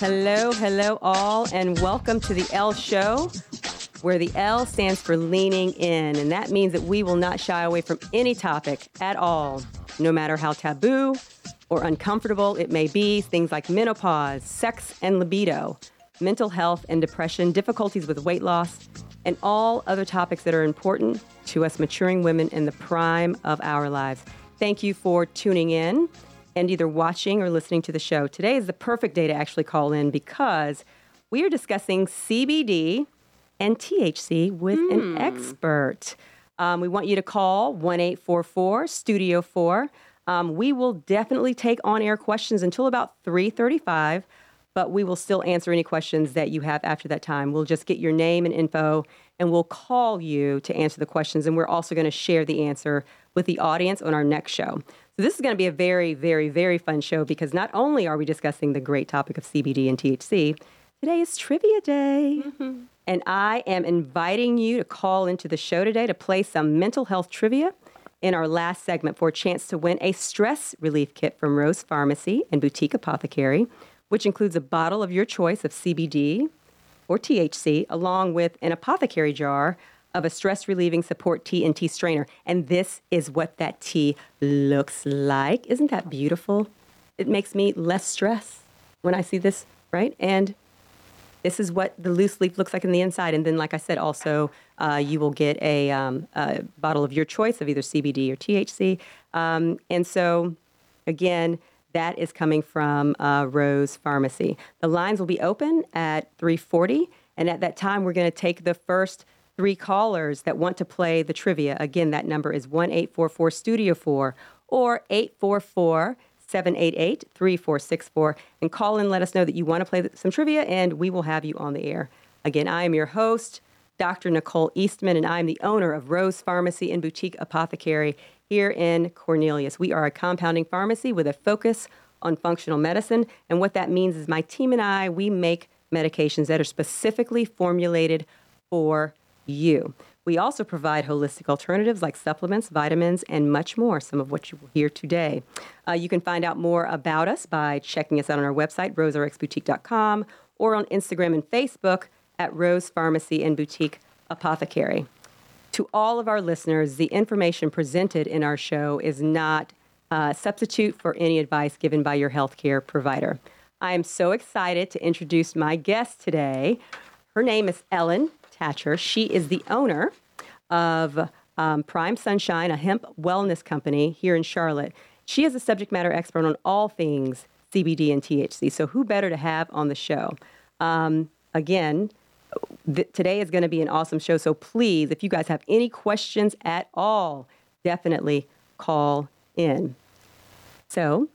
Hello, hello, all, and welcome to the L Show, where the L stands for leaning in. And that means that we will not shy away from any topic at all, no matter how taboo or uncomfortable it may be. Things like menopause, sex and libido, mental health and depression, difficulties with weight loss, and all other topics that are important to us maturing women in the prime of our lives. Thank you for tuning in and either watching or listening to the show. Today is the perfect day to actually call in because we are discussing CBD and THC with an expert. Um, we want you to call 1 844 Studio 4. Um, we will definitely take on air questions until about 335 but we will still answer any questions that you have after that time. We'll just get your name and info and we'll call you to answer the questions. And we're also going to share the answer with the audience on our next show. So, this is going to be a very, very, very fun show because not only are we discussing the great topic of CBD and THC, today is trivia day. Mm-hmm. And I am inviting you to call into the show today to play some mental health trivia in our last segment for a chance to win a stress relief kit from Rose Pharmacy and Boutique Apothecary which includes a bottle of your choice of CBD or THC, along with an apothecary jar of a stress relieving support tea and tea strainer. And this is what that tea looks like. Isn't that beautiful? It makes me less stress when I see this, right? And this is what the loose leaf looks like in the inside. And then, like I said, also uh, you will get a, um, a, bottle of your choice of either CBD or THC. Um, and so, again, that is coming from uh, Rose Pharmacy. The lines will be open at 3:40, and at that time, we're going to take the first three callers that want to play the trivia. Again, that number is one eight four four Studio Four or eight four four. 788 3464 and call in let us know that you want to play some trivia and we will have you on the air. Again, I am your host, Dr. Nicole Eastman, and I'm the owner of Rose Pharmacy and Boutique Apothecary here in Cornelius. We are a compounding pharmacy with a focus on functional medicine. And what that means is my team and I, we make medications that are specifically formulated for you. We also provide holistic alternatives like supplements, vitamins, and much more, some of what you will hear today. Uh, you can find out more about us by checking us out on our website, roserxboutique.com, or on Instagram and Facebook at Rose Pharmacy and Boutique Apothecary. To all of our listeners, the information presented in our show is not a substitute for any advice given by your healthcare provider. I am so excited to introduce my guest today. Her name is Ellen Tacher. She is the owner of um, Prime Sunshine, a hemp wellness company here in Charlotte. She is a subject matter expert on all things CBD and THC. So, who better to have on the show? Um, again, th- today is going to be an awesome show. So please, if you guys have any questions at all, definitely call in. So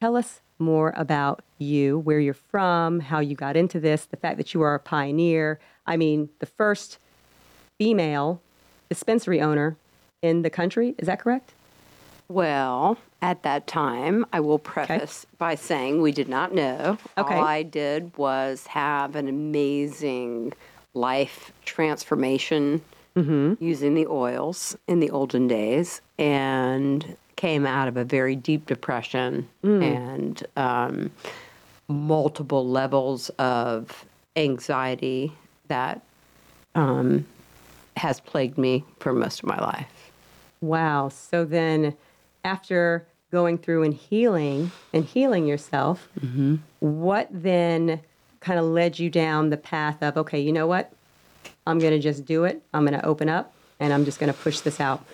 tell us more about you, where you're from, how you got into this, the fact that you are a pioneer. I mean, the first female dispensary owner in the country. Is that correct? Well, at that time, I will preface okay. by saying we did not know. Okay. All I did was have an amazing life transformation mm-hmm. using the oils in the olden days and came out of a very deep depression mm. and um, multiple levels of anxiety that um, has plagued me for most of my life. Wow. So then after going through and healing and healing yourself, mm-hmm. what then kind of led you down the path of, okay, you know what? I'm going to just do it. I'm going to open up and I'm just going to push this out?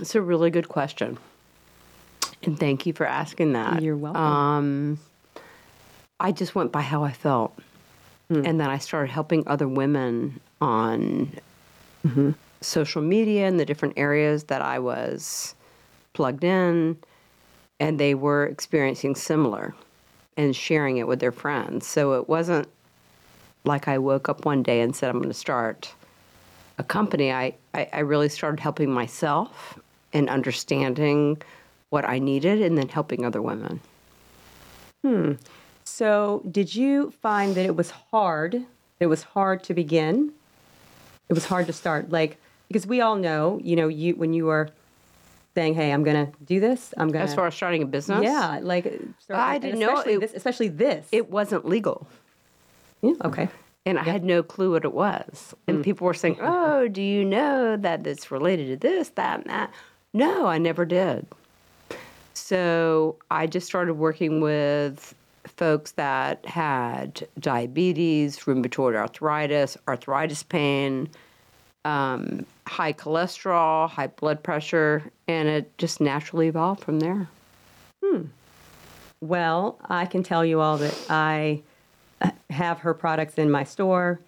It's a really good question. And thank you for asking that. You're welcome. Um, I just went by how I felt. Mm. And then I started helping other women on mm-hmm. social media and the different areas that I was plugged in and they were experiencing similar and sharing it with their friends. So it wasn't like I woke up one day and said, I'm going to start a company. I, I, I really started helping myself and understanding what I needed and then helping other women. Hmm. So, did you find that it was hard? It was hard to begin. It was hard to start, like because we all know, you know, you when you are saying, "Hey, I'm going to do this. I'm gonna As far as starting a business, yeah, like start- I didn't know especially it- this, especially this. it wasn't legal. Yeah, okay. And I had no clue what it was. And mm. people were saying, Oh, do you know that it's related to this, that, and that? No, I never did. So I just started working with folks that had diabetes, rheumatoid arthritis, arthritis pain, um, high cholesterol, high blood pressure, and it just naturally evolved from there. Hmm. Well, I can tell you all that I have her products in my store.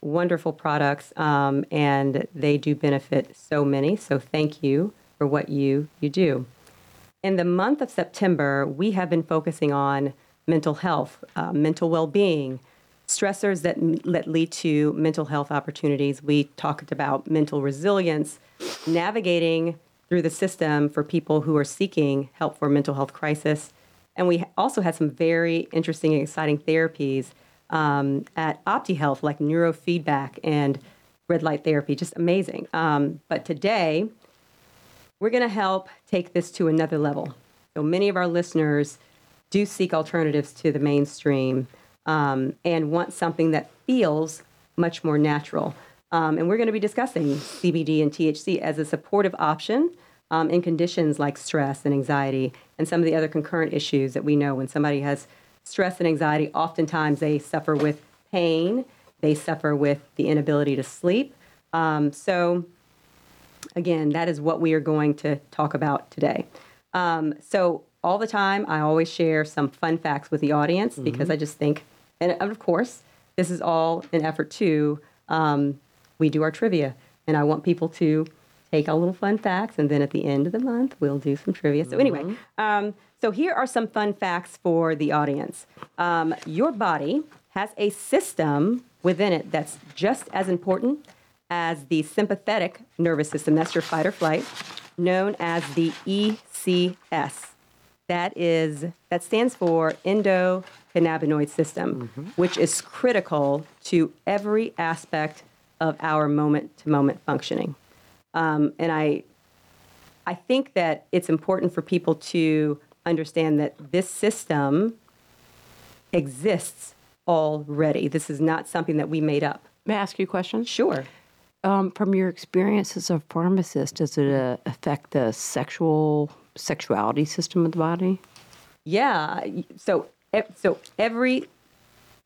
Wonderful products, um, and they do benefit so many. So thank you for what you you do. In the month of September, we have been focusing on mental health, uh, mental well-being, stressors that, that lead to mental health opportunities. We talked about mental resilience, navigating through the system for people who are seeking help for mental health crisis. And we also had some very interesting and exciting therapies um, at OptiHealth, like neurofeedback and red light therapy, just amazing. Um, but today, we're going to help take this to another level. So many of our listeners do seek alternatives to the mainstream um, and want something that feels much more natural. Um, and we're going to be discussing CBD and THC as a supportive option um, in conditions like stress and anxiety and some of the other concurrent issues that we know when somebody has stress and anxiety, oftentimes they suffer with pain, they suffer with the inability to sleep. Um, so, again, that is what we are going to talk about today. Um, so, all the time, I always share some fun facts with the audience because I just think, and of course, this is all an effort to, um, we do our trivia, and I want people to take a little fun facts, and then at the end of the month, we'll do some trivia. So, anyway, um, so here are some fun facts for the audience. Um, your body has a system within it that's just as important as the sympathetic nervous system, that's your fight or flight, known as the ECS. That is that stands for endocannabinoid system, which is critical to every aspect of our moment-to-moment functioning. Um, and I, I think that it's important for people to understand that this system exists already. This is not something that we made up. May I ask you a question? Sure. Um, from your experience as a pharmacist, does it uh, affect the sexual sexuality system of the body? Yeah. So so every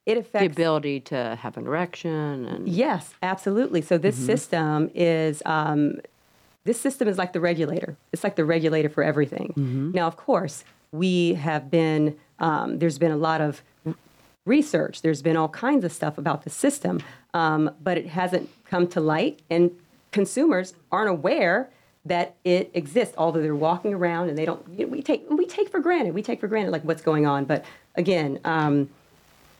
it affects The ability to have an erection and Yes, absolutely. So this system is um, this system is like the regulator. It's like the regulator for everything. Now, of course, we have been um, there's been a lot of research. There's been all kinds of stuff about the system, um, but it hasn't come to light, and consumers aren't aware that it exists. Although they're walking around and they don't, you know, we take we take for granted. We take for granted like what's going on. But again. Um,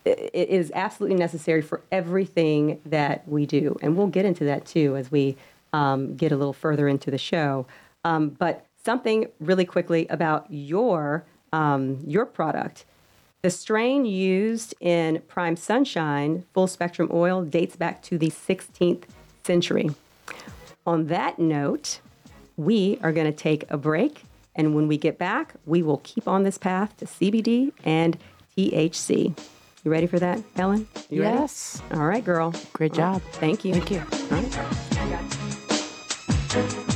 it it is absolutely necessary for everything that we do. And we'll get into that too as we um, get a little further into the show. Um, but something really quickly about your, um, your product. The strain used in Prime Sunshine full spectrum oil dates back to the 16th century. On that note, we are going to take a break. And when we get back, we will keep on this path to CBD and THC. You ready for that, Ellen? You ready? yes, All right, girl. great job. Thank you. Thank you. All right.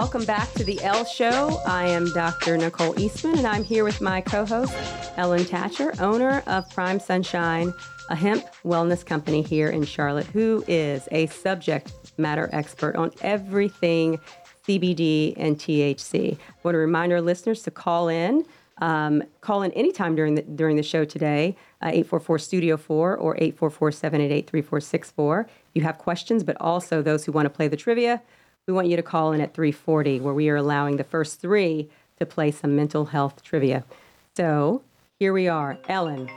Welcome back to the L Show. I am Dr. Nicole Eastman, and I'm here with my co host, Ellen Tacher, owner of Prime Sunshine, a hemp wellness company here in Charlotte, who is a subject matter expert on everything CBD and THC. I want to remind our listeners to call in. Um, call in anytime during the during the show today, uh, 844 Studio 4 or 844 788 3464. You have questions, but also those who want to play the trivia, we want you to call in at 340, where we are allowing the first three to play some mental health trivia. So here we are, Ellen.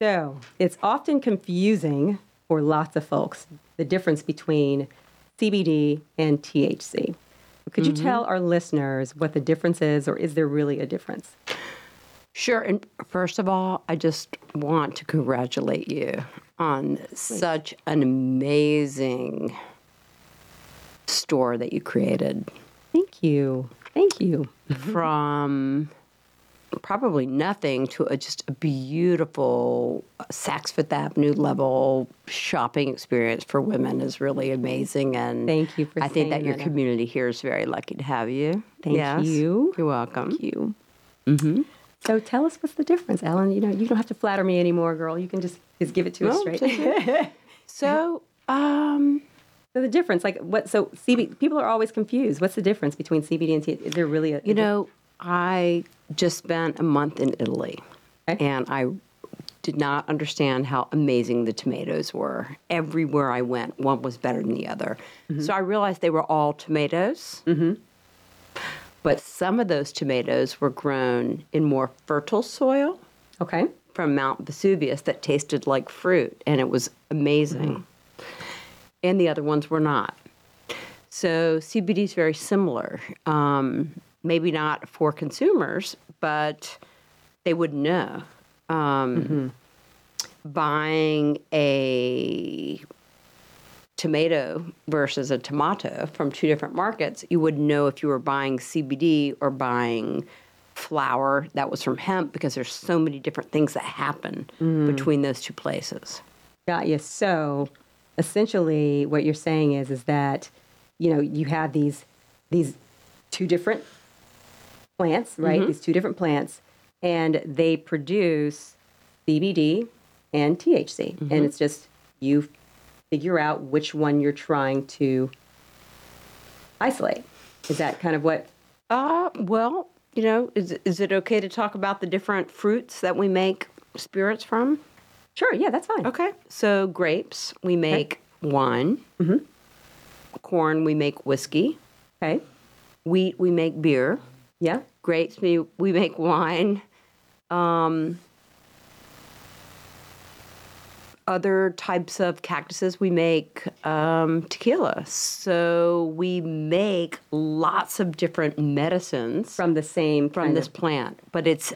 So it's often confusing for lots of folks the difference between CBD and THC. Could you mm-hmm. tell our listeners what the difference is, or is there really a difference? Sure. And first of all, I just want to congratulate you on such an amazing store that you created Thank you. Thank you. from probably nothing to a, just a beautiful Saks Fifth Avenue level shopping experience for women is really amazing. And Thank you for I think saying that your that. community here is very lucky to have you. Thank Yes. you. You're welcome. Thank you. Mm-hmm. So tell us what's the difference, Ellen. You know, you don't have to flatter me anymore, girl. You can just, just give it to us straight. So, um, so the difference, like what? So CB, people are always confused. What's the difference between CBD and THC? Is there really a? You know, I just spent a month in Italy Okay. and I did not understand how amazing the tomatoes were. Everywhere I went, one was better than the other. Mm-hmm. So I realized they were all tomatoes. Mm-hmm. But some of those tomatoes were grown in more fertile soil okay. from Mount Vesuvius that tasted like fruit, and it was amazing. Mm-hmm. And the other ones were not. So CBD is very similar. Um, maybe not for consumers, but they would know. Um, Buying a tomato versus a tomato from two different markets, you would know if you were buying CBD or buying flour that was from hemp because there's so many different things that happen between those two places. Got you. So essentially, what you're saying is, is that you know you have these these two different plants, right? These two different plants, and they produce CBD and THC, and it's just you figure out which one you're trying to isolate. Is that kind of what? Uh, well, you know, is is it okay to talk about the different fruits that we make spirits from? Sure. Yeah, that's fine. Okay. So grapes, we make wine. Mm-hmm. Corn, we make whiskey. Okay. Wheat, we make beer. Yeah. Grapes, we we make wine. Um, other types of cactuses, we make um, tequila. So we make lots of different medicines From the same from kind this of- plant, but it's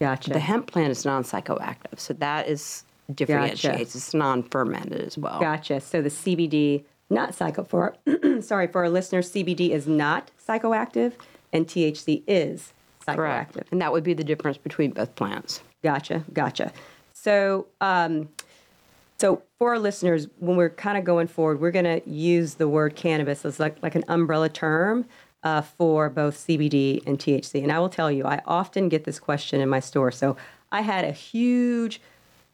Gotcha. the hemp plant is non-psychoactive, so that is differentiates. It's non-fermented as well. Gotcha. So the CBD, not psycho for sorry for our listeners, CBD is not psychoactive, and THC is psychoactive. Correct. And that would be the difference between both plants. Gotcha. Gotcha. So, um, so for our listeners, when we're kind of going forward, we're going to use the word cannabis as like like an umbrella term. Uh, for both CBD and THC. And I will tell you, I often get this question in my store. So I had a huge,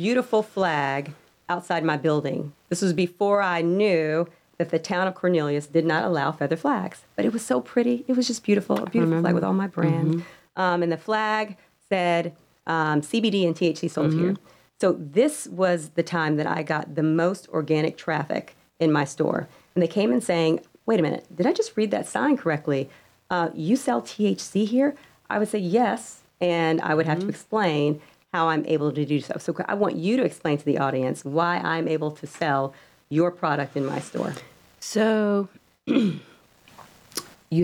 beautiful flag outside my building. This was before I knew that the town of Cornelius did not allow feather flags. But it was so pretty. It was just beautiful, a beautiful flag with all my brand. Um, and the flag said um, CBD and THC sold here. So this was the time that I got the most organic traffic in my store. And they came in saying, wait a minute, did I just read that sign correctly? Uh, you sell THC here? I would say yes. And I would have to explain how I'm able to do so. So I want you to explain to the audience why I'm able to sell your product in my store. So you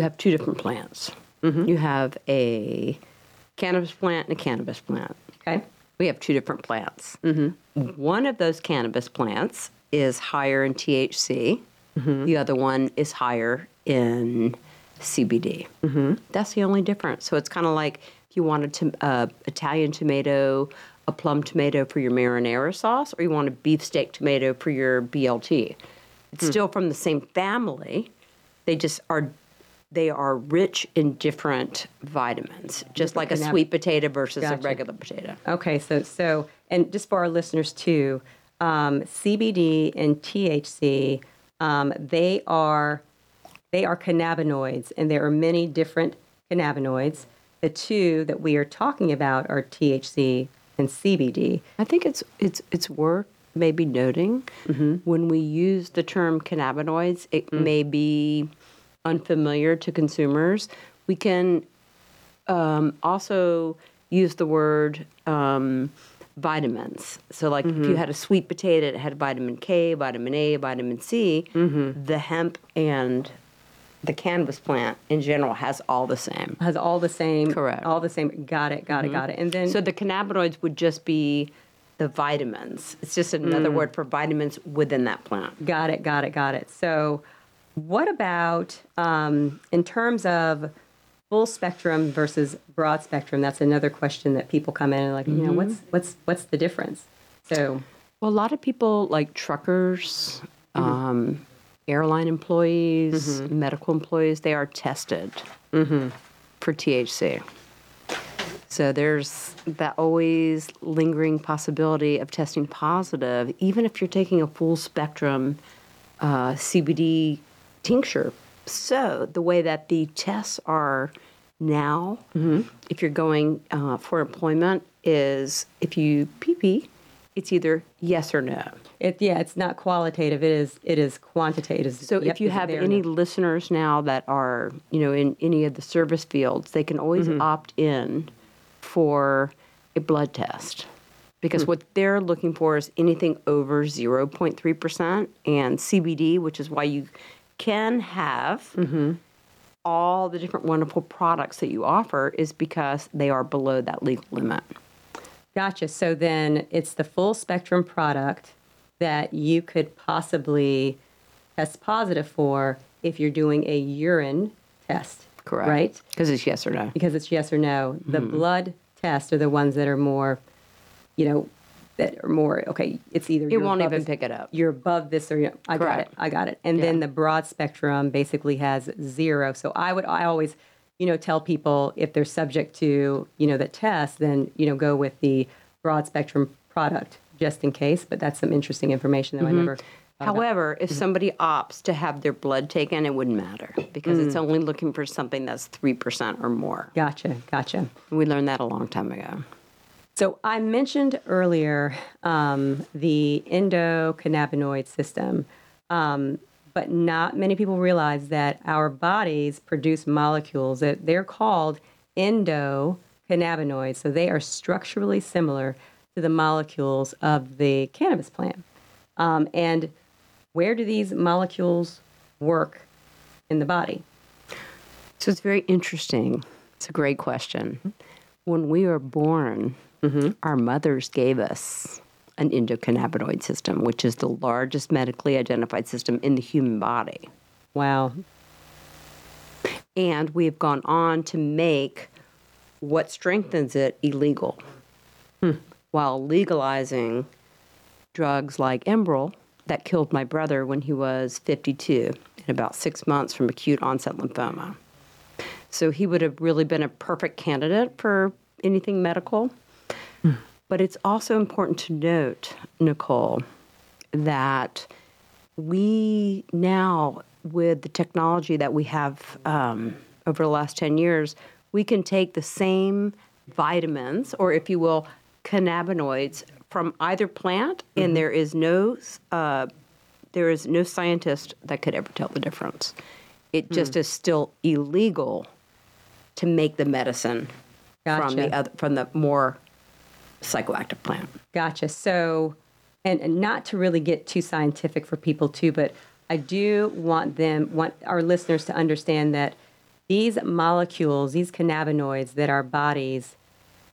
have two different plants. Mm-hmm. You have a cannabis plant and a cannabis plant. Okay? We have two different plants. Mm-hmm. One of those cannabis plants is higher in THC. Mm-hmm. The other one is higher in CBD. That's the only difference. So it's kind of like you wanted to uh, Italian tomato, a plum tomato for your marinara sauce, or you want a beefsteak tomato for your BLT. It's still from the same family. They just are. They are rich in different vitamins, just like a sweet potato versus a regular potato. Okay, so so and just for our listeners too, um, CBD and THC, um, they are they are cannabinoids, and there are many different cannabinoids. The two that we are talking about are THC and CBD. I think it's it's it's worth maybe noting when we use the term cannabinoids, it may be unfamiliar to consumers. We can um, also use the word um, vitamins. So, like if you had a sweet potato, it had vitamin K, vitamin A, vitamin C. The hemp and the cannabis plant in general has all the same. Has all the same. Correct. All the same. Got it. Got it. Got it. And then So the cannabinoids would just be the vitamins. It's just another word for vitamins within that plant. Got it, got it, got it. So, what about um, in terms of full spectrum versus broad spectrum? That's another question that people come in and like, you know, what's what's what's the difference? So, Well, a lot of people like truckers, um, airline employees, medical employees, they are tested for THC. So there's that always lingering possibility of testing positive, even if you're taking a full spectrum uh, CBD tincture. So the way that the tests are now, if you're going uh, for employment, is if you pee pee it's either yes or no. It yeah, it's not qualitative. It is it is quantitative. So Yep, if you have any listeners now that are, you know, in any of the service fields, they can always Mm-hmm. opt in for a blood test. Because Hmm. what they're looking for is anything over 0.3% and CBD, which is why you can have Mm-hmm. all the different wonderful products that you offer is because they are below that legal limit. Gotcha. So then it's the full spectrum product that you could possibly test positive for if you're doing a urine test. Correct. Right? Because it's yes or no. Because it's yes or no. The Mm-hmm. blood tests are the ones that are more, you know, that are more, okay, it's either. It won't even pick it up. You're above this or, you know, I got it. I got it. And then the broad spectrum basically has zero. So I would, I always, you know, tell people if they're subject to, you know, the test, then, you know, go with the broad spectrum product just in case. But that's some interesting information that I never. However, if somebody opts to have their blood taken, it wouldn't matter because it's only looking for something that's 3% or more. Gotcha. Gotcha. We learned that a long time ago. So I mentioned earlier um, the endocannabinoid system, um, but not many people realize that our bodies produce molecules that they're called endocannabinoids. So they are structurally similar to the molecules of the cannabis plant. Um, and where do these molecules work in the body? So it's very interesting. It's a great question. When we were born, our mothers gave us an endocannabinoid system, which is the largest medically identified system in the human body. Wow. And we have gone on to make what strengthens it illegal while legalizing drugs like Enbrel that killed my brother when he was 52 in about six months from acute onset lymphoma. So he would have really been a perfect candidate for anything medical. But it's also important to note, Nicole, that we now, with the technology that we have um, over the last 10 years, we can take the same vitamins, or if you will, cannabinoids from either plant, and there is no uh, there is no scientist that could ever tell the difference. It just is still illegal to make the medicine from the other from the more psychoactive plant. Gotcha. So, and, and not to really get too scientific for people too, but I do want them, want our listeners to understand that these molecules, these cannabinoids that our bodies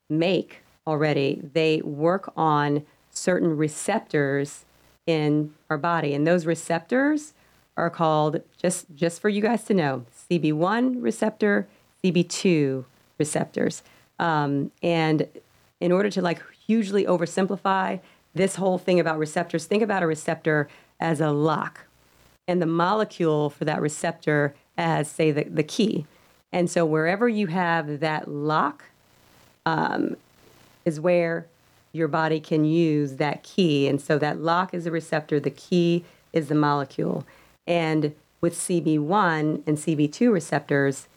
make already, they work on certain receptors in our body, and those receptors are called just just for you guys to know CB1 receptor, CB2 receptors, um, and in order to like hugely oversimplify this whole thing about receptors, think about a receptor as a lock and the molecule for that receptor as, say, the, the key. And so wherever you have that lock um, is where your body can use that key. And so that lock is the receptor, the key is the molecule. And with CB1 and CB2 receptors,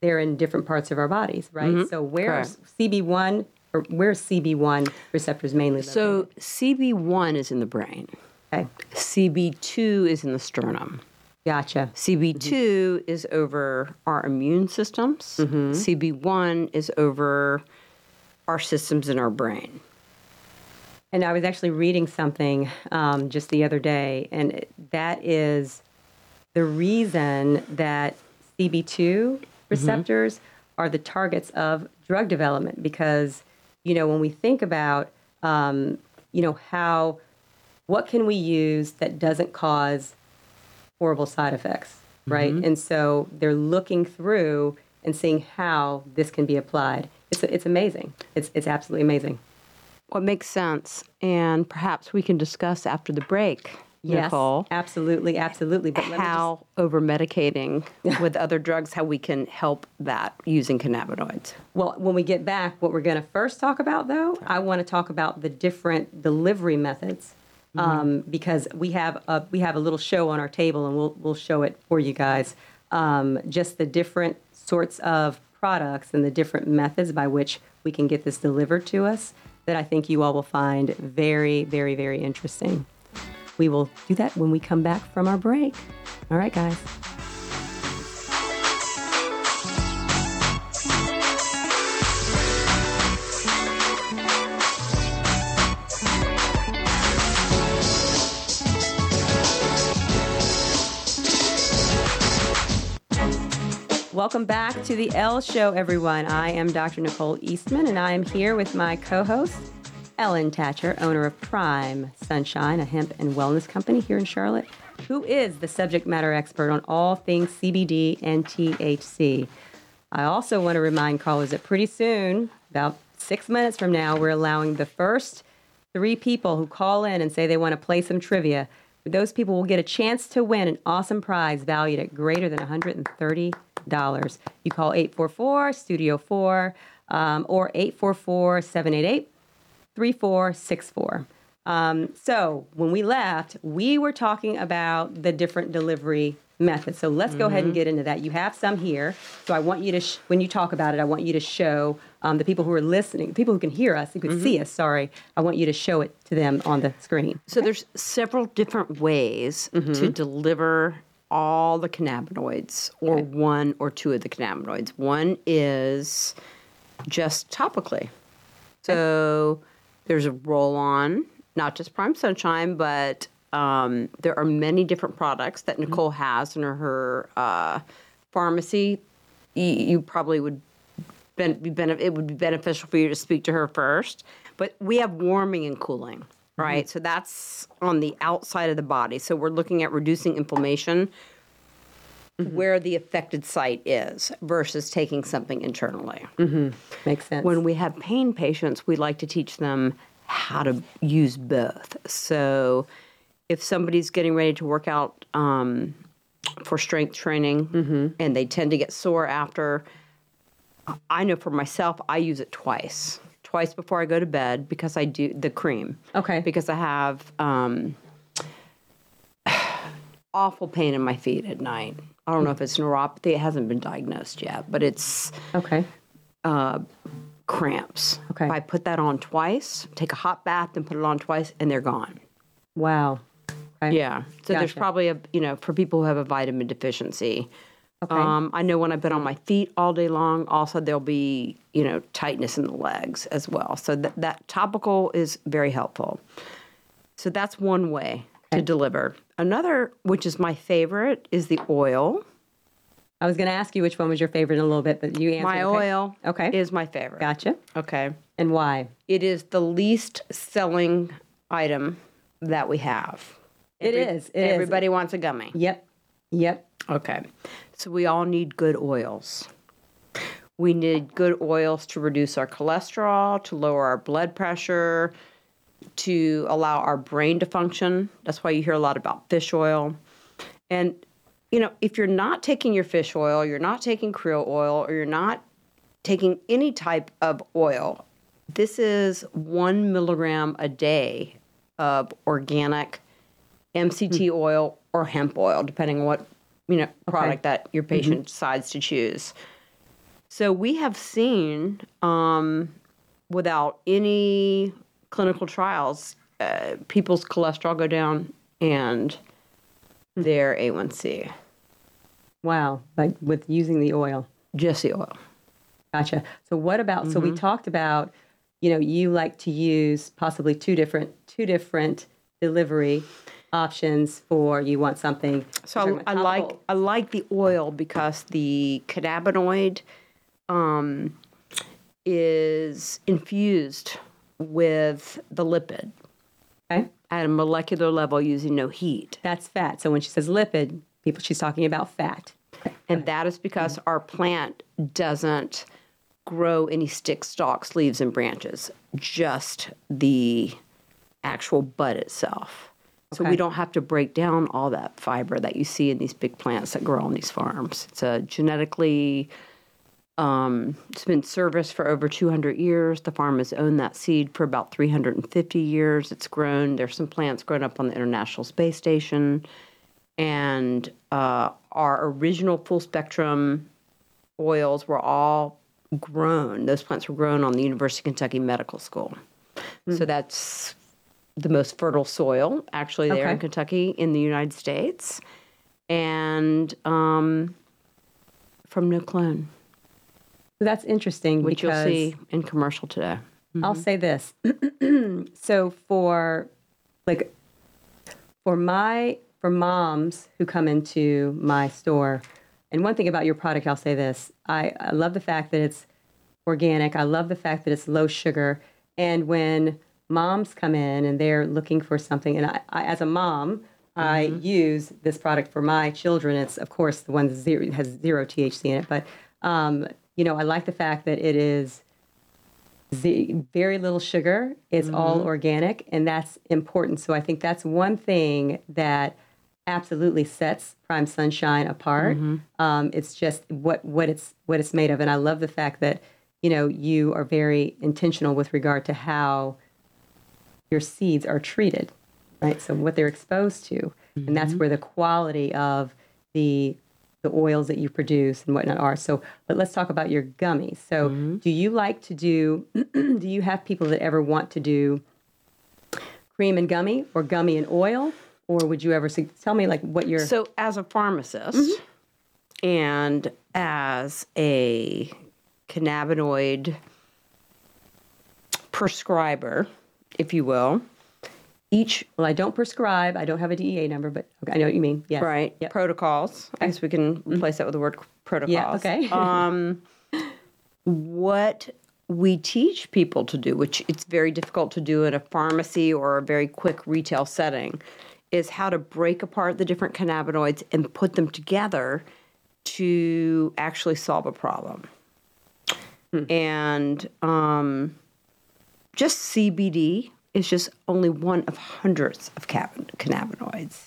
they're in different parts of our bodies, right? Mm-hmm. So where's CB1 or where's CB1 receptors mainly located? So CB1 is in the brain. okay, CB2 is in the sternum. gotcha. CB2 mm-hmm. is over our immune systems. Mm-hmm. CB1 is over our systems in our brain. And I was actually reading something um, just the other day, and that is the reason that CB2 receptors are the targets of drug development because, you know, when we think about, um, you know, how, what can we use that doesn't cause horrible side effects, right? And so they're looking through and seeing how this can be applied. It's, it's amazing. It's, it's absolutely amazing. What makes sense, and perhaps we can discuss after the break, Nicole, Yes, absolutely, absolutely. But let me just- how over medicating with other drugs, how we can help that using cannabinoids. Well, when we get back, what we're going to first talk about, though, I want to talk about the different delivery methods um, because we have a we have a little show on our table, and we'll we'll show it for you guys. Um, just the different sorts of products and the different methods by which we can get this delivered to us that I think you all will find very, very, very interesting. We will do that when we come back from our break. All right, guys. Welcome back to the L Show, everyone. I am Dr. Nicole Eastman, and I am here with my co host, Ellen Tacher, owner of Prime Sunshine, a hemp and wellness company here in Charlotte, who is the subject matter expert on all things CBD and THC. I also want to remind callers that pretty soon, about six minutes from now, we're allowing the first three people who call in and say they want to play some trivia. Those people will get a chance to win an awesome prize valued at greater than $130. You call 844 Studio 4 um, or 844 788 3464. Um, so when we left, we were talking about the different delivery methods. So let's go ahead and get into that. You have some here. So I want you to, sh- when you talk about it, I want you to show um, the people who are listening, people who can hear us, who can see us, sorry, I want you to show it to them on the screen. So there's several different ways to deliver all the cannabinoids or one or two of the cannabinoids. One is just topically. So there's a roll on, not just Prime Sunshine, but um, there are many different products that Nicole has in her uh, pharmacy. You, you probably would ben, be benef- it would be beneficial for you to speak to her first. But we have warming and cooling, Mm-hmm. right? So that's on the outside of the body. So we're looking at reducing inflammation mm-hmm. where the affected site is versus taking something internally. Mm-hmm. Makes sense. When we have pain patients, we like to teach them how to use both. So if somebody's getting ready to work out um, for strength training and they tend to get sore after, I know for myself, I use it twice. Twice before I go to bed because I do the cream. Okay. Because I have um, awful pain in my feet at night. I don't know if it's neuropathy. It hasn't been diagnosed yet, but it's okay. Uh, cramps. Okay. If I put that on twice, take a hot bath and put it on twice, and they're gone. Wow. Okay. Yeah. So there's probably a you know for people who have a vitamin deficiency. Okay. Um, I know when I've been on my feet all day long, also there'll be you know tightness in the legs as well. So that that topical is very helpful. So that's one way to deliver. Another, which is my favorite, is the oil. I was going to ask you which one was your favorite in a little bit, but you answered. My okay. oil Okay. is my favorite. Gotcha. Okay. And why? It is the least selling item that we have. It is. It is. Everybody wants a gummy. Yep. Yep. Okay. So we all need good oils. We need good oils to reduce our cholesterol, to lower our blood pressure, to allow our brain to function. That's why you hear a lot about fish oil. And, you know, if you're not taking your fish oil, you're not taking krill oil, or you're not taking any type of oil, this is one milligram a day of organic MCT hmm. oil or hemp oil, depending on what you know product that your patient decides to choose. So we have seen, um, without any clinical trials, uh, people's cholesterol go down and their A1C, Wow. Like with using the oil. just the oil. Gotcha. So what about? So we talked about, you know, you like to use possibly two different two different delivery options for you want something. So I, I like I like the oil because the cannabinoid um, is infused with the lipid Okay. at a molecular level using no heat. That's fat. So when she says lipid, people she's talking about fat. And that is because our plant doesn't grow any sticks, stalks, leaves, and branches, just the actual bud itself. So Okay. we don't have to break down all that fiber that you see in these big plants that grow on these farms. It's a genetically, um, it's been serviced for over 200 years. The farm has owned that seed for about 350 years. It's grown. There's some plants grown up on the International Space Station. And uh, our original full spectrum oils were all grown. Those plants were grown on the University of Kentucky Medical School. So that's the most fertile soil actually there in Kentucky in the United States. And um, from New clone, that's interesting which you'll see in commercial today. I'll say this. so for like for my for moms who come into my store, and one thing about your product, I'll say this. I, I love the fact that it's organic. I love the fact that it's low sugar. And when moms come in and they're looking for something, and I, I as a mom, I use this product for my children. It's of course the one that zero, has zero THC in it, but um, you know I like the fact that it is z- very little sugar. It's all organic, and that's important. So I think that's one thing that absolutely sets Prime Sunshine apart. Um, it's just what what it's what it's made of, and I love the fact that you know you are very intentional with regard to how your seeds are treated, right? So what they're exposed to, and that's mm-hmm. where the quality of the the oils that you produce and whatnot are. So, but let's talk about your gummies. So, mm-hmm. do you like to do? do you have people that ever want to do cream and gummy, or gummy and oil, or would you ever sug- tell me like what your So, as a pharmacist mm-hmm. and as a cannabinoid prescriber, if you will, each well, I don't prescribe. I don't have a DEA number, but okay, I know what you mean. Yes. right Yep. protocols. I guess we can replace that with the word protocols. Yeah. Okay. um, what we teach people to do, which it's very difficult to do in a pharmacy or a very quick retail setting, is how to break apart the different cannabinoids and put them together to actually solve a problem. And um, just CBD is just only one of hundreds of cannabinoids.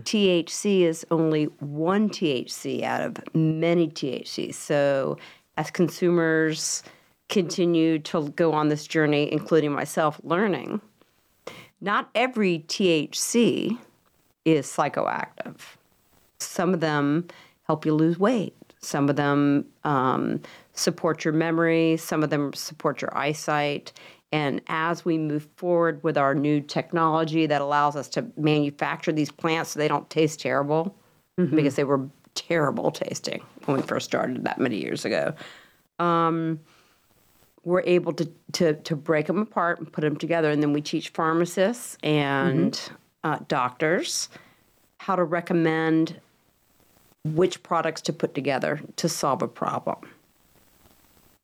THC is only one THC out of many THCs. So, as consumers continue to go on this journey, including myself learning, not every THC is psychoactive. Some of them help you lose weight. Some of them um, support your memory. Some of them support your eyesight. And as we move forward with our new technology that allows us to manufacture these plants so they don't taste terrible, because they were terrible tasting when we first started that many years ago, um, we're able to, to, to break them apart and put them together. And then we teach pharmacists and uh, doctors how to recommend which products to put together to solve a problem.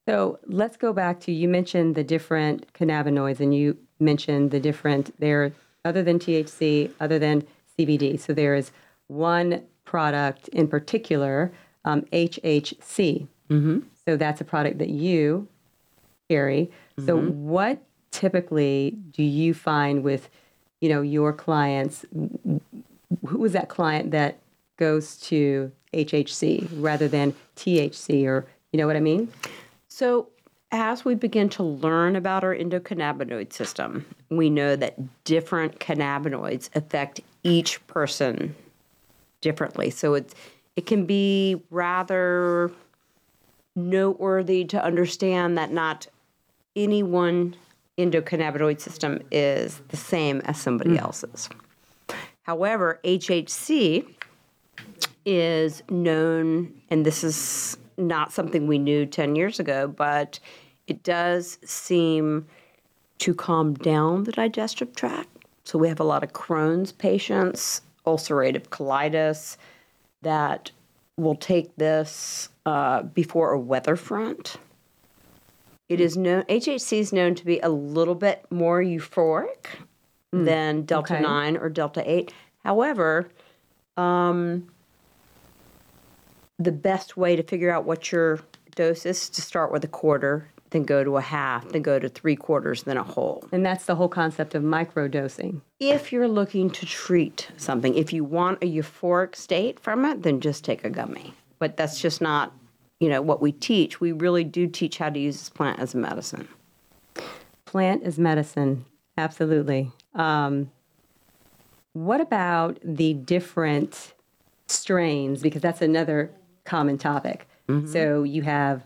So let's go back to you mentioned the different cannabinoids, and you mentioned the different there other than THC, other than CBD. So there is one product in particular, um, HHC. Mm-hmm. So that's a product that you carry. So what typically do you find with, you know, your clients? Who is that client that goes to HHC rather than THC, or you know what I mean? So, as we begin to learn about our endocannabinoid system, we know that different cannabinoids affect each person differently. So it's it can be rather noteworthy to understand that not any one endocannabinoid system is the same as somebody mm. else's. However, HHC is known, and this is not something we knew 10 years ago, but it does seem to calm down the digestive tract So we have a lot of Crohn's patients, ulcerative colitis, that will take this uh, before a weather front. It is known HHC is known to be a little bit more euphoric than Delta okay. nine or Delta eight. However, um, the best way to figure out what your dose is to start with a quarter, then go to a half, then go to three quarters, then a whole. And that's the whole concept of microdosing. If you're looking to treat something, if you want a euphoric state from it, then just take a gummy. But that's just not, you know, what we teach. We really do teach how to use this plant as a medicine. Plant is medicine. Absolutely. Um, what about the different strains? Because that's another common topic. So you have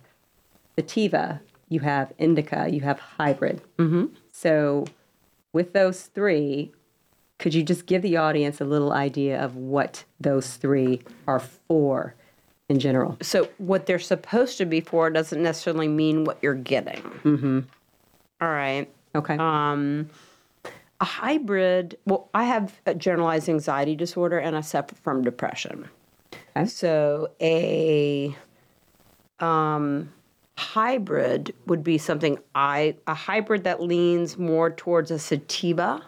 sativa, you have indica, you have hybrid. Mm-hmm. So with those three, could you just give the audience a little idea of what those three are for in general? So what they're supposed to be for doesn't necessarily mean what you're getting. Mm-hmm. All right. Okay. Um, a hybrid. Well, I have a generalized anxiety disorder, and I suffer from depression. Okay. So a um, hybrid would be something I a hybrid that leans more towards a sativa,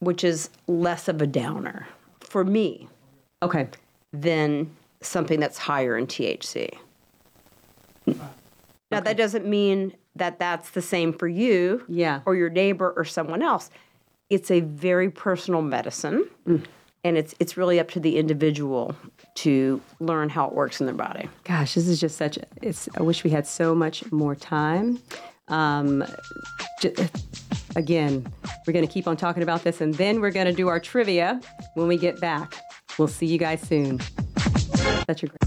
which is less of a downer for me okay. than something that's higher in THC. Now that doesn't mean that that's the same for you Yeah. or your neighbor or someone else. It's a very personal medicine. And it's it's really up to the individual to learn how it works in their body. Gosh, this is just such. It's. I wish we had so much more time. Um, ju- again, we're going to keep on talking about this, and then we're going to do our trivia when we get back. We'll see you guys soon. Such a great.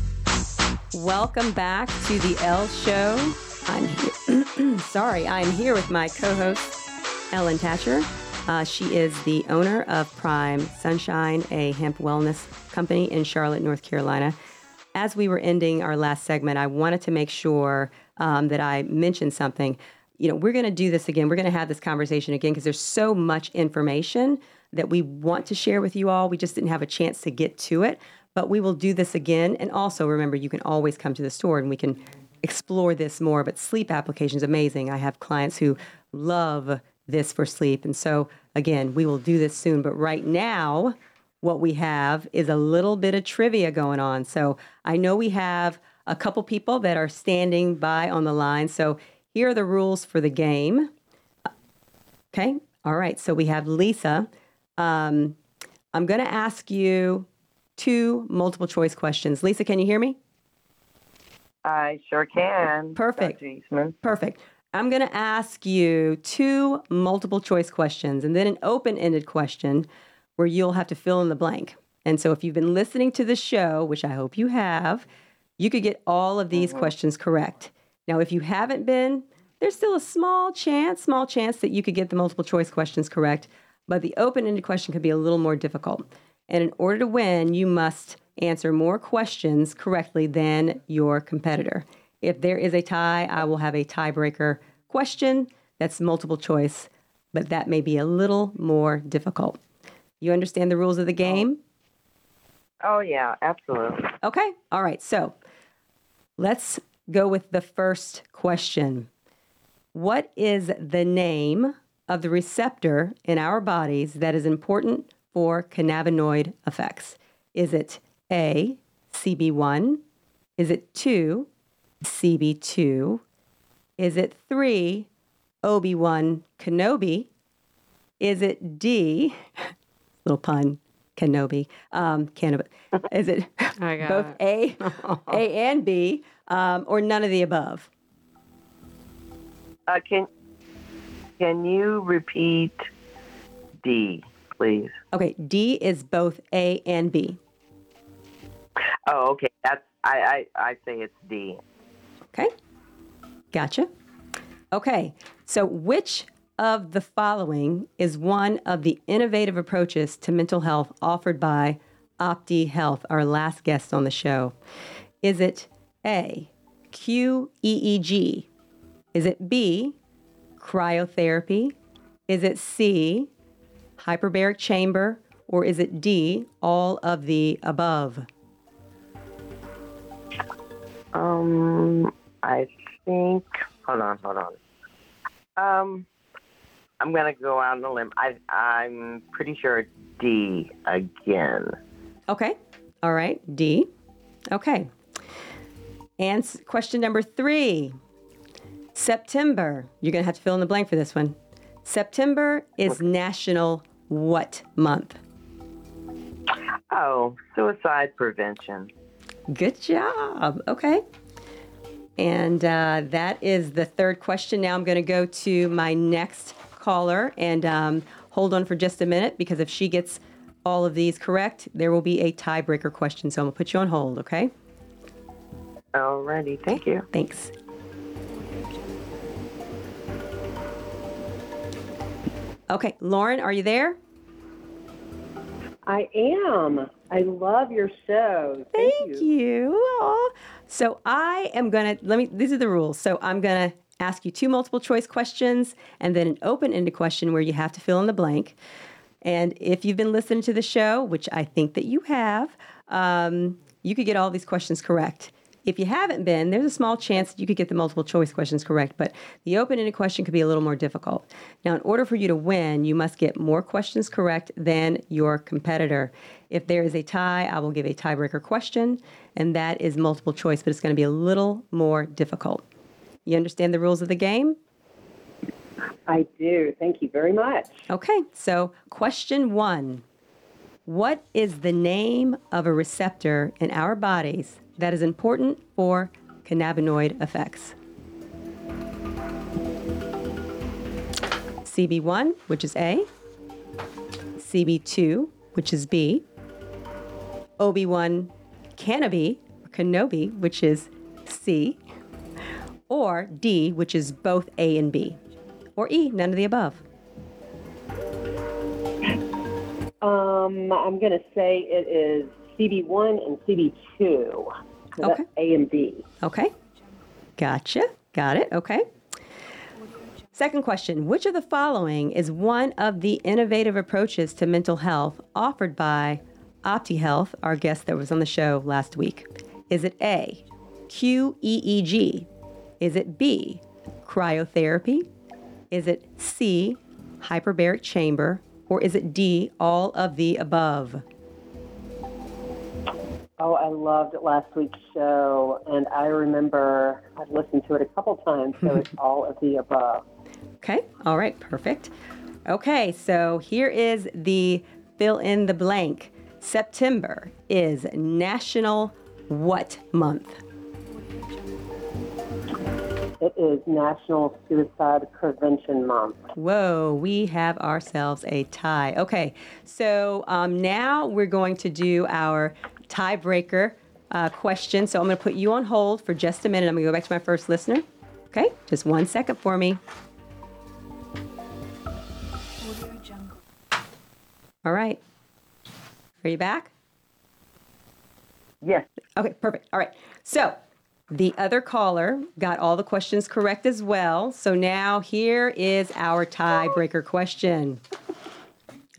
Welcome back to the L Show. I'm here. Sorry, I'm here with my co-host Ellen Tacher. Uh, she is the owner of Prime Sunshine, a hemp wellness company in Charlotte, North Carolina. As we were ending our last segment, I wanted to make sure um, that I mentioned something. You know, we're going to do this again. We're going to have this conversation again because there's so much information that we want to share with you all. We just didn't have a chance to get to it, but we will do this again. And also, remember, you can always come to the store and we can explore this more. But sleep application is amazing. I have clients who love this for sleep. And so, again, we will do this soon. But right now, what we have is a little bit of trivia going on. So I know we have a couple people that are standing by on the line. So here are the rules for the game. Okay. All right. So we have Lisa. Um, I'm going to ask you two multiple choice questions. Lisa, can you hear me? I sure can. Perfect. Perfect. I'm going to ask you two multiple choice questions and then an open ended question where you'll have to fill in the blank. And so if you've been listening to the show, which I hope you have, you could get all of these mm-hmm. questions correct. Now, if you haven't been, there's still a small chance, small chance that you could get the multiple choice questions correct, but the open ended question could be a little more difficult. And in order to win, you must answer more questions correctly than your competitor. If there is a tie, I will have a tiebreaker question that's multiple choice, but that may be a little more difficult. You understand the rules of the game? Oh, yeah, absolutely. Okay. All right. So let's go with the first question. What is the name of the receptor in our bodies that is important for cannabinoid effects? Is it A, CB1? Is it 2, CB2? Is it 3, Obi-Wan Kenobi? Is it D, little pun, Kenobi, um, cannabis? Is it I got both it. A, A and B, um, or none of the above? Uh, can can you repeat D, please? Okay, D is both A and B. Oh, okay. That's I I, I say it's D. Okay, gotcha. Okay, so which of the following is one of the innovative approaches to mental health offered by Opti Health, our last guest on the show? Is it A, QEEG? Is it B, cryotherapy? Is it C, hyperbaric chamber, or is it D, all of the above? Um, I think. Hold on, hold on. Um, I'm gonna go out on a limb. I I'm pretty sure it's D again. Okay. All right. D. Okay. And s- question number three September. You're going to have to fill in the blank for this one. September is National what month? Oh, suicide prevention. Good job. Okay. And uh, that is the third question. Now I'm going to go to my next caller and um, hold on for just a minute because if she gets all of these correct, there will be a tiebreaker question. So I'm going to put you on hold, okay? Alrighty, thank you. Thanks. Okay, Lauren, are you there? I am. I love your show. Thank you. Aw. So I am gonna let me. These are the rules. So I'm gonna ask you two multiple choice questions and then an open ended question where you have to fill in the blank. And if you've been listening to the show, which I think that you have, um, you could get all these questions correct. If you haven't been, there's a small chance that you could get the multiple choice questions correct, but the open ended question could be a little more difficult. Now, in order for you to win, you must get more questions correct than your competitor. If there is a tie, I will give a tiebreaker question, and that is multiple choice, but it's going to be a little more difficult. You understand the rules of the game? I do. Thank you very much. Okay, so question one What is the name of a receptor in our bodies that is important for cannabinoid effects? CB1, which is A, CB2, which is B, OB1 cannabis, or cannabis, which is C, or D, which is both A and B, or E, none of the above. Um, I'm going to say it is CB1 and CB2. So Okay. A and B. Okay. Gotcha. Got it. Okay. Second question Which of the following is one of the innovative approaches to mental health offered by OptiHealth, our guest that was on the show last week? Is it A, QEEG? Is it B, cryotherapy? Is it C, hyperbaric chamber? Or is it D, all of the above? Oh, I loved last week's show, and I remember I've listened to it a couple times, so it's all of the above. Okay, all right, perfect. Okay, so here is the fill in the blank. September is National What Month? It is National Suicide Prevention Month. Whoa, we have ourselves a tie. Okay, so um, now we're going to do our tiebreaker uh, question. So I'm going to put you on hold for just a minute. I'm going to go back to my first listener. Okay, just one second for me. All right. Are you back? Yes. Okay, perfect. All right. So the other caller got all the questions correct as well. So now here is our tiebreaker question.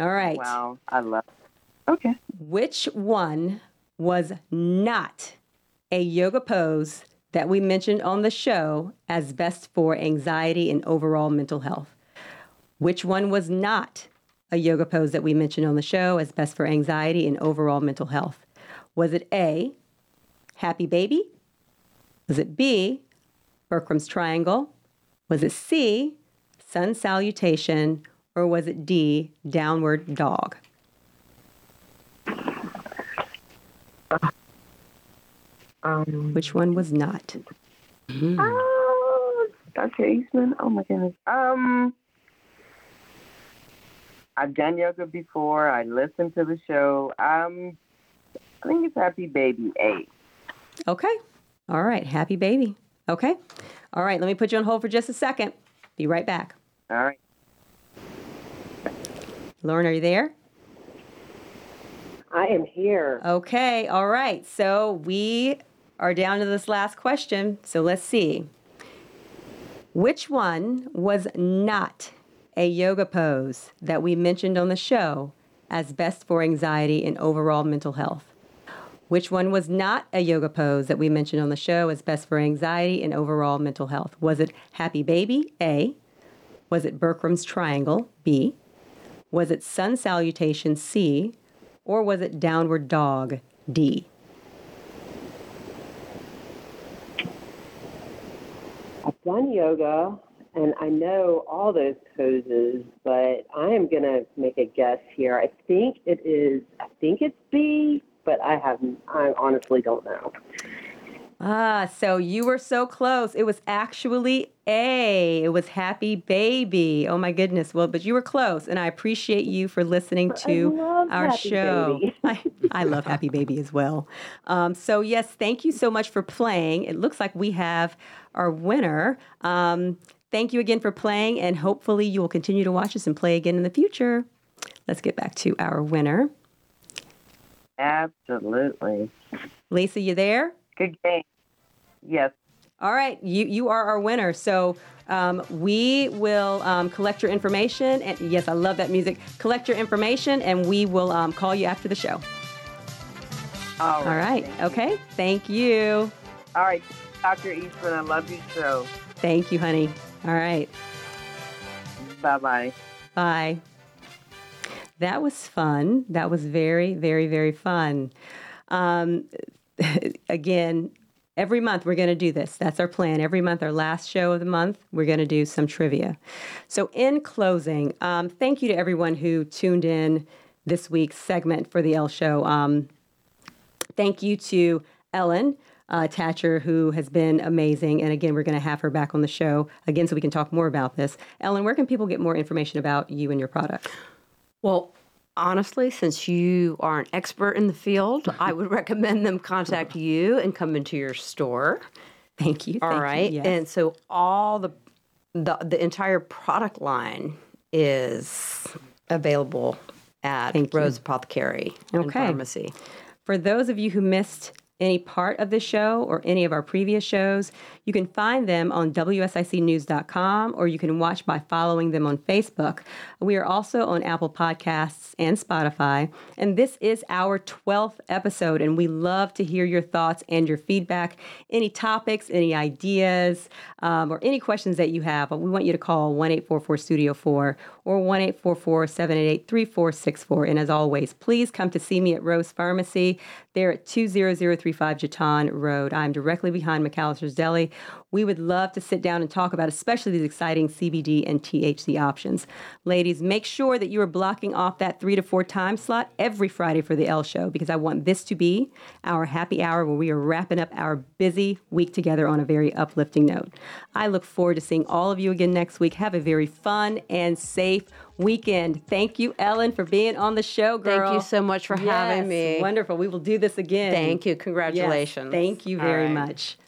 All right. Wow, I love. Okay. Which one was not a yoga pose that we mentioned on the show as best for anxiety and overall mental health? Which one was not a yoga pose that we mentioned on the show as best for anxiety and overall mental health? Was it A, happy baby? Was it B, Bikram's triangle? Was it C, sun salutation? Or was it D, downward dog? Um. Which one was not? Oh, Dr. Eastman. Oh my goodness. Um. I've done yoga before. I listened to the show. Um, I think it's Happy Baby Eight. Okay. All right. Happy baby. Okay. All right. Let me put you on hold for just a second. Be right back. All right. Lauren, are you there? I am here. Okay. All right. So we are down to this last question. So let's see. Which one was not a yoga pose that we mentioned on the show as best for anxiety and overall mental health? Which one was not a yoga pose that we mentioned on the show as best for anxiety and overall mental health? Was it Happy Baby? A. Was it Bikram's Triangle? B. Was it Sun Salutation? C. Or was it Downward Dog? D. I've done yoga and I know all those poses, but I am going to make a guess here. I think it is, I think it's B, but I have, I honestly don't know. Ah, so you were so close. It was actually A. It was Happy Baby. Oh my goodness. Well, but you were close, and I appreciate you for listening to our Happy show. I, I love Happy Baby as well. Um, so, yes, thank you so much for playing. It looks like we have our winner. Um, thank you again for playing, and hopefully, you will continue to watch us and play again in the future. Let's get back to our winner. Absolutely. Lisa, you there? Good game. Yes. All right, you you are our winner. So um, we will um, collect your information, and yes, I love that music. Collect your information, and we will um, call you after the show. All right. All right. Okay. Thank you. All right. Dr. Eastman, I love your show. Thank you, honey. All right. Bye bye. Bye. That was fun. That was very, very, very fun. Um, again, every month we're going to do this. That's our plan. Every month, our last show of the month, we're going to do some trivia. So, in closing, um, thank you to everyone who tuned in this week's segment for the L Show. Um, thank you to Ellen. Uh, Tacher, who has been amazing. And again, we're going to have her back on the show again so we can talk more about this. Ellen, where can people get more information about you and your product? Well, honestly, since you are an expert in the field, I would recommend them contact you and come into your store. Thank you. All thank you, yes. and so all the the the entire product line is available at Thank you. Rose Apothecary and Okay. Pharmacy. For those of you who missed any part of this show or any of our previous shows, you can find them on WSICnews.com or you can watch by following them on Facebook. We are also on Apple Podcasts and Spotify. And this is our 12th episode, and we love to hear your thoughts and your feedback. Any topics, any ideas, um, or any questions that you have, we want you to call 1 844 Studio 4 or 1 844 788 3464. And as always, please come to see me at Rose Pharmacy. They're at 20035 Jetton Road. I'm directly behind McAlister's Deli. We would love to sit down and talk about especially these exciting CBD and THC options. Ladies, make sure that you are blocking off that three to four time slot every Friday for the L Show because I want this to be our happy hour where we are wrapping up our busy week together on a very uplifting note. I look forward to seeing all of you again next week. Have a very fun and safe weekend. Thank you, Ellen, for being on the show, girl. Thank you so much for having me. Wonderful. We will do this again. Thank you. Yes, Congratulations. thank you very right. much.